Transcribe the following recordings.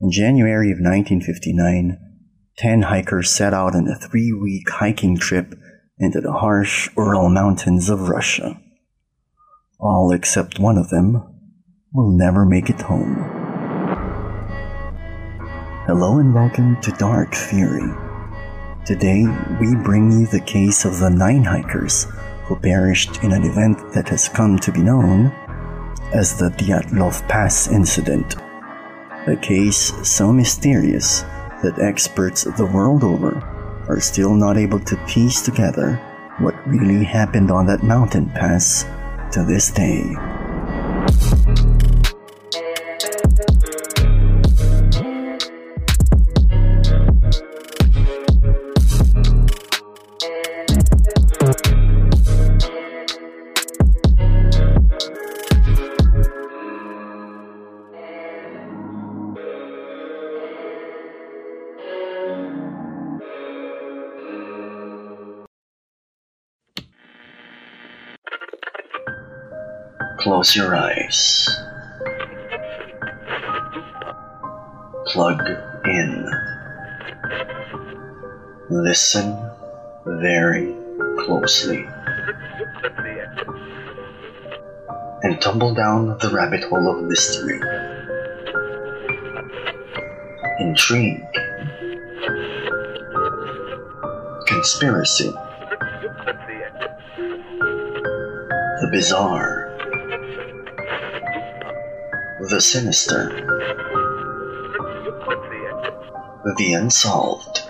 In January of 1959, 10 hikers set out on a three week hiking trip into the harsh Ural Mountains of Russia. All except one of them will never make it home. Hello and welcome to Dark Theory. Today, we bring you the case of the nine hikers who perished in an event that has come to be known as the Dyatlov Pass incident. A case so mysterious that experts the world over are still not able to piece together what really happened on that mountain pass to this day. Close your eyes. Plug in. Listen very closely. And tumble down the rabbit hole of mystery. Intrigue. Conspiracy. The bizarre the sinister, the unsolved,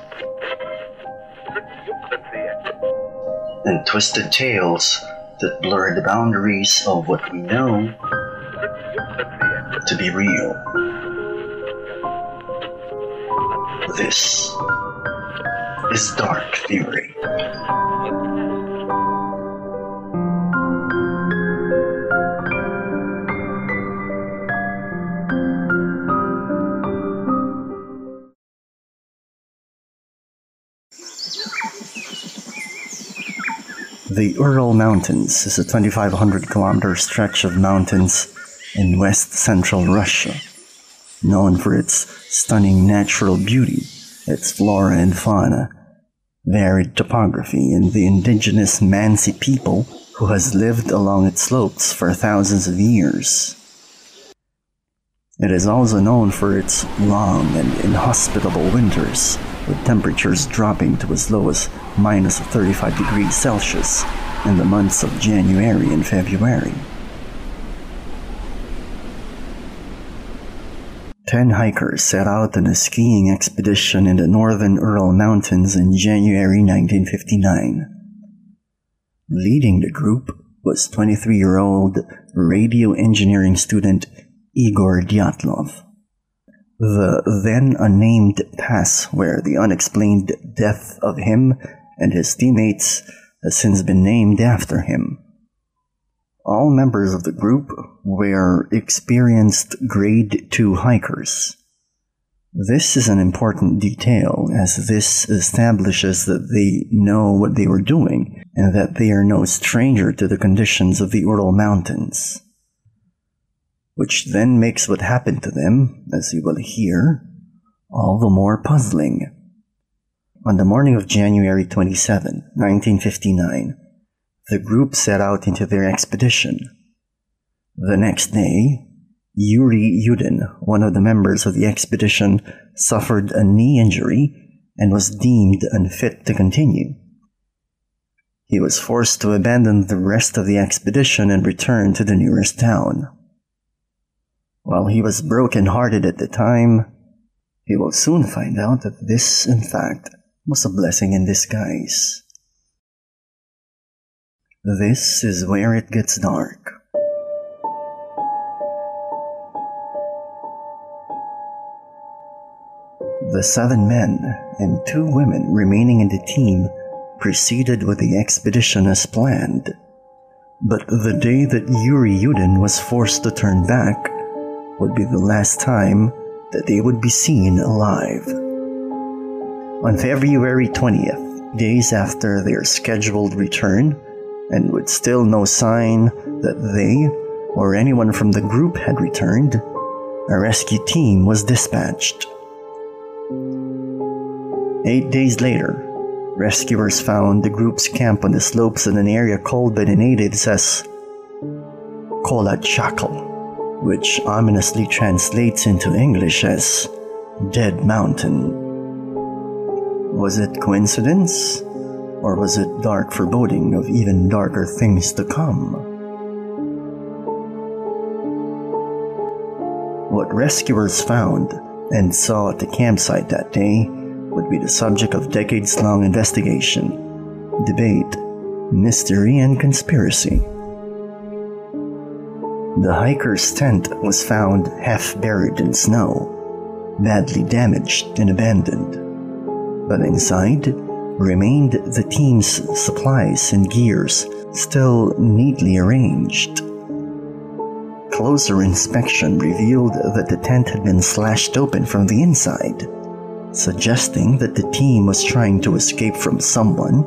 and twisted tales that blur the boundaries of what we know to be real. This is Dark Theory. The Ural Mountains is a 2,500 kilometer stretch of mountains in west central Russia, known for its stunning natural beauty, its flora and fauna, varied topography, and the indigenous Mansi people who has lived along its slopes for thousands of years. It is also known for its long and inhospitable winters, with temperatures dropping to as low as minus 35 degrees Celsius in the months of January and February. Ten hikers set out on a skiing expedition in the northern Ural Mountains in January 1959. Leading the group was 23 year old radio engineering student Igor Dyatlov. The then unnamed pass where the unexplained death of him and his teammates has since been named after him. All members of the group were experienced grade 2 hikers. This is an important detail as this establishes that they know what they were doing and that they are no stranger to the conditions of the Ural Mountains which then makes what happened to them, as you will hear, all the more puzzling. On the morning of January 27, 1959, the group set out into their expedition. The next day, Yuri Yudin, one of the members of the expedition, suffered a knee injury and was deemed unfit to continue. He was forced to abandon the rest of the expedition and return to the nearest town. While he was broken-hearted at the time, he will soon find out that this, in fact, was a blessing in disguise. This is where it gets dark. The seven men and two women remaining in the team proceeded with the expedition as planned. But the day that Yuri Yudin was forced to turn back, would be the last time that they would be seen alive. On February 20th, days after their scheduled return, and with still no sign that they or anyone from the group had returned, a rescue team was dispatched. Eight days later, rescuers found the group's camp on the slopes in an area called by the natives as Kholat Syakhl, which ominously translates into English as Dead Mountain. Was it coincidence? Or was it dark foreboding of even darker things to come? What rescuers found and saw at the campsite that day would be the subject of decades long investigation, debate, mystery, and conspiracy. The hiker's tent was found half buried in snow, badly damaged and abandoned. But inside remained the team's supplies and gears, still neatly arranged. Closer inspection revealed that the tent had been slashed open from the inside suggesting that the team was trying to escape from someone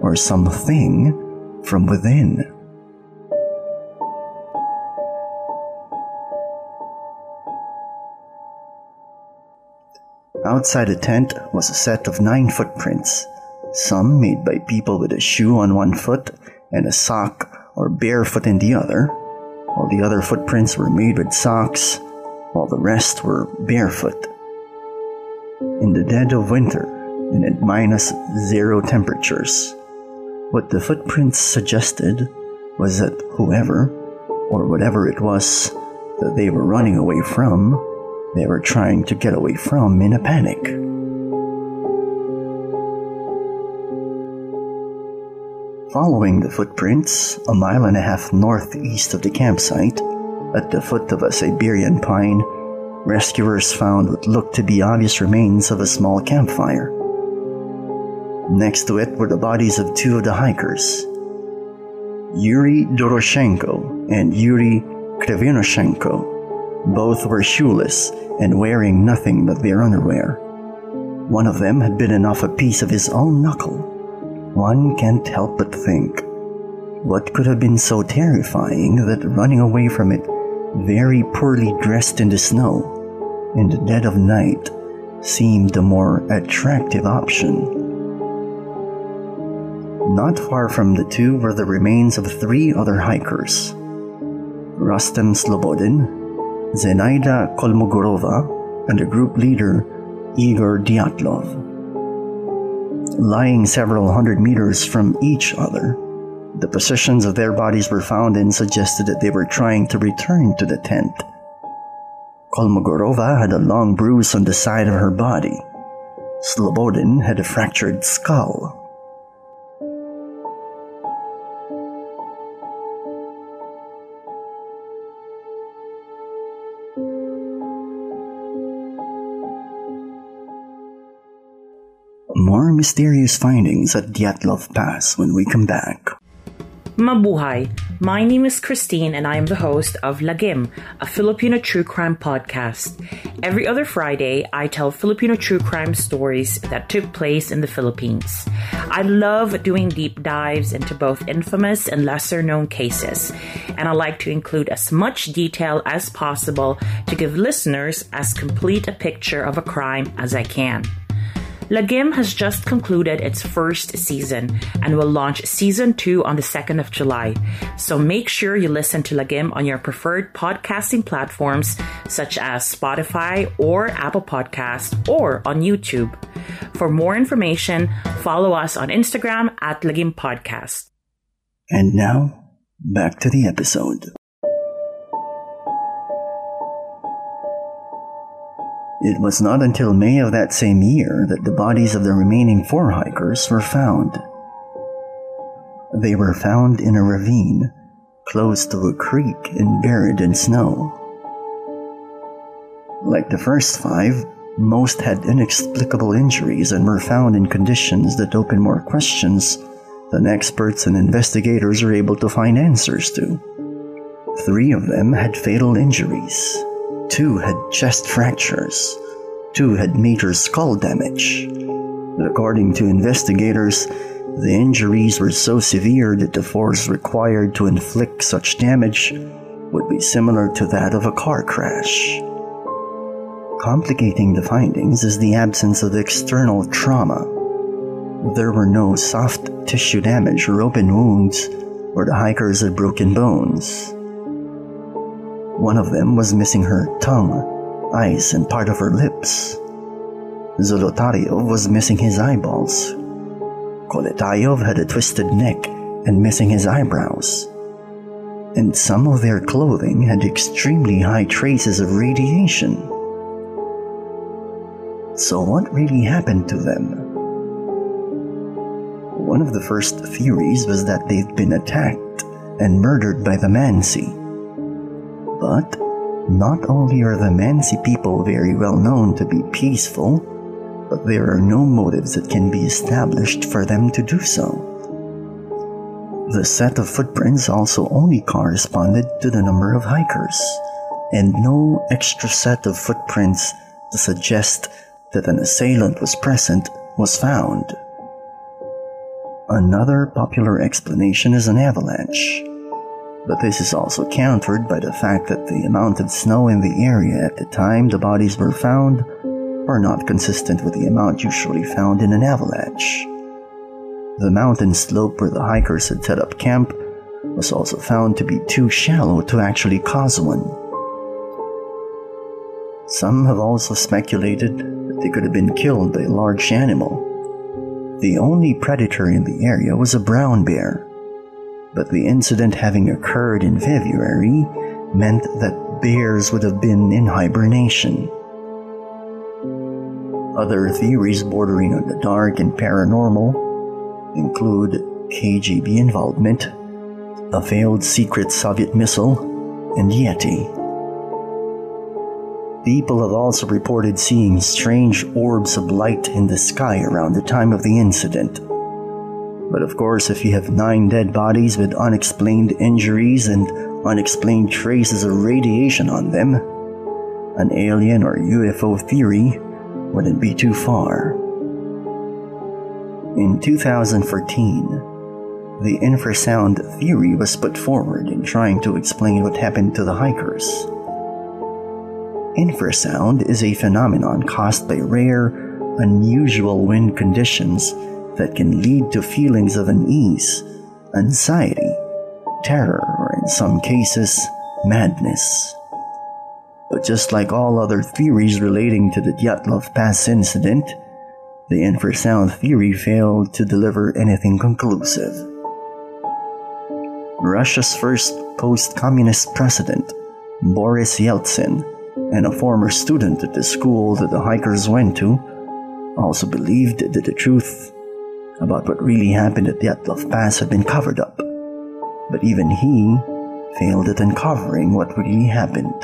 or something from within. Outside the tent was a set of nine footprints, some made by people with a shoe on one foot and a sock or barefoot in the other, while the other footprints were made with socks, while the rest were barefoot in the dead of winter and at minus zero temperatures. What the footprints suggested was that whoever, or whatever it was that they were running away from, they were trying to get away from in a panic. Following the footprints, a mile and a half northeast of the campsite, at the foot of a Siberian pine, rescuers found what looked to be obvious remains of a small campfire. Next to it were the bodies of two of the hikers, Yuri Doroshenko and Yuri Krivonoshenko. Both were shoeless and wearing nothing but their underwear. One of them had bitten off a piece of his own knuckle. One can't help but think, what could have been so terrifying that running away from it very poorly dressed in the snow, in the dead of night, seemed the more attractive option. Not far from the two were the remains of three other hikers Rustem Slobodin, Zenaida Kolmogorova, and the group leader Igor Dyatlov. Lying several hundred meters from each other, the positions of their bodies were found and suggested that they were trying to return to the tent. Kolmogorova had a long bruise on the side of her body. Slobodin had a fractured skull. More mysterious findings at Dyatlov Pass when we come back. Mabuhay! My name is Christine and I am the host of Lagim, a Filipino true crime podcast. Every other Friday, I tell Filipino true crime stories that took place in the Philippines. I love doing deep dives into both infamous and lesser known cases, and I like to include as much detail as possible to give listeners as complete a picture of a crime as I can. Lagim has just concluded its first season and will launch season two on the 2nd of July. So make sure you listen to Lagim on your preferred podcasting platforms such as Spotify or Apple Podcast or on YouTube. For more information, follow us on Instagram at Lagim Podcast. And now, back to the episode. It was not until May of that same year that the bodies of the remaining four hikers were found. They were found in a ravine close to a creek and buried in snow. Like the first five, most had inexplicable injuries and were found in conditions that open more questions than experts and investigators are able to find answers to. Three of them had fatal injuries, Two had chest fractures. Two had major skull damage. According to investigators, the injuries were so severe that the force required to inflict such damage would be similar to that of a car crash. Complicating the findings is the absence of external trauma. There were no soft tissue damage or open wounds, or the hikers had broken bones. One of them was missing her tongue, eyes, and part of her lips. Zolotaryov was missing his eyeballs. Koletayov had a twisted neck and missing his eyebrows. And some of their clothing had extremely high traces of radiation. So, what really happened to them? One of the first theories was that they'd been attacked and murdered by the Mansi. But not only are the Mansi people very well known to be peaceful, but there are no motives that can be established for them to do so. The set of footprints also only corresponded to the number of hikers, and no extra set of footprints to suggest that an assailant was present was found. Another popular explanation is an avalanche, but this is also countered by the fact that the amount of snow in the area at the time the bodies were found are not consistent with the amount usually found in an avalanche. The mountain slope where the hikers had set up camp was also found to be too shallow to actually cause one. Some have also speculated that they could have been killed by a large animal the only predator in the area was a brown bear, but the incident having occurred in February meant that bears would have been in hibernation. Other theories bordering on the dark and paranormal include KGB involvement, a failed secret Soviet missile, and Yeti. People have also reported seeing strange orbs of light in the sky around the time of the incident. But of course, if you have nine dead bodies with unexplained injuries and unexplained traces of radiation on them, an alien or UFO theory wouldn't be too far. In 2014, the infrasound theory was put forward in trying to explain what happened to the hikers. Infrasound is a phenomenon caused by rare, unusual wind conditions that can lead to feelings of unease, anxiety, terror, or in some cases, madness. But just like all other theories relating to the Dyatlov Pass incident, the infrasound theory failed to deliver anything conclusive. Russia's first post communist president, Boris Yeltsin, and a former student at the school that the hikers went to, also believed that the truth about what really happened at the Dyatlov Pass had been covered up. But even he failed at uncovering what really happened.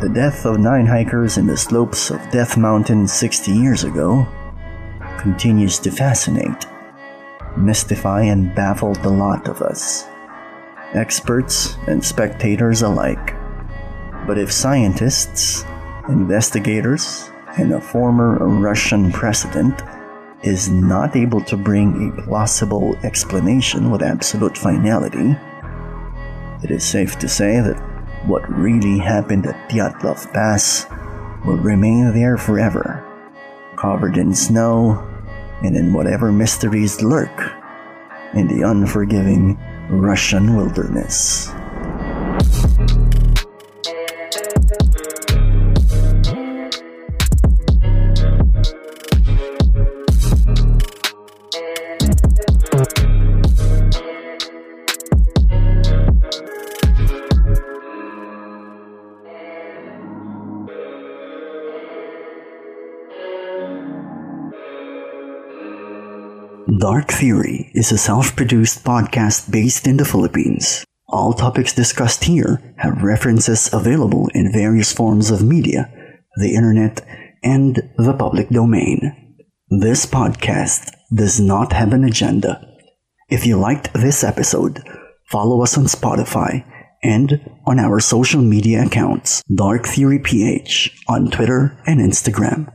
The death of nine hikers in the slopes of Death Mountain 60 years ago continues to fascinate, mystify, and baffle the lot of us, experts and spectators alike. But if scientists, investigators, and a former Russian president is not able to bring a plausible explanation with absolute finality, it is safe to say that what really happened at Dyatlov Pass will remain there forever, covered in snow and in whatever mysteries lurk in the unforgiving Russian wilderness. Dark Theory is a self produced podcast based in the Philippines. All topics discussed here have references available in various forms of media, the internet, and the public domain. This podcast does not have an agenda. If you liked this episode, follow us on Spotify and on our social media accounts, Dark Theory PH on Twitter and Instagram.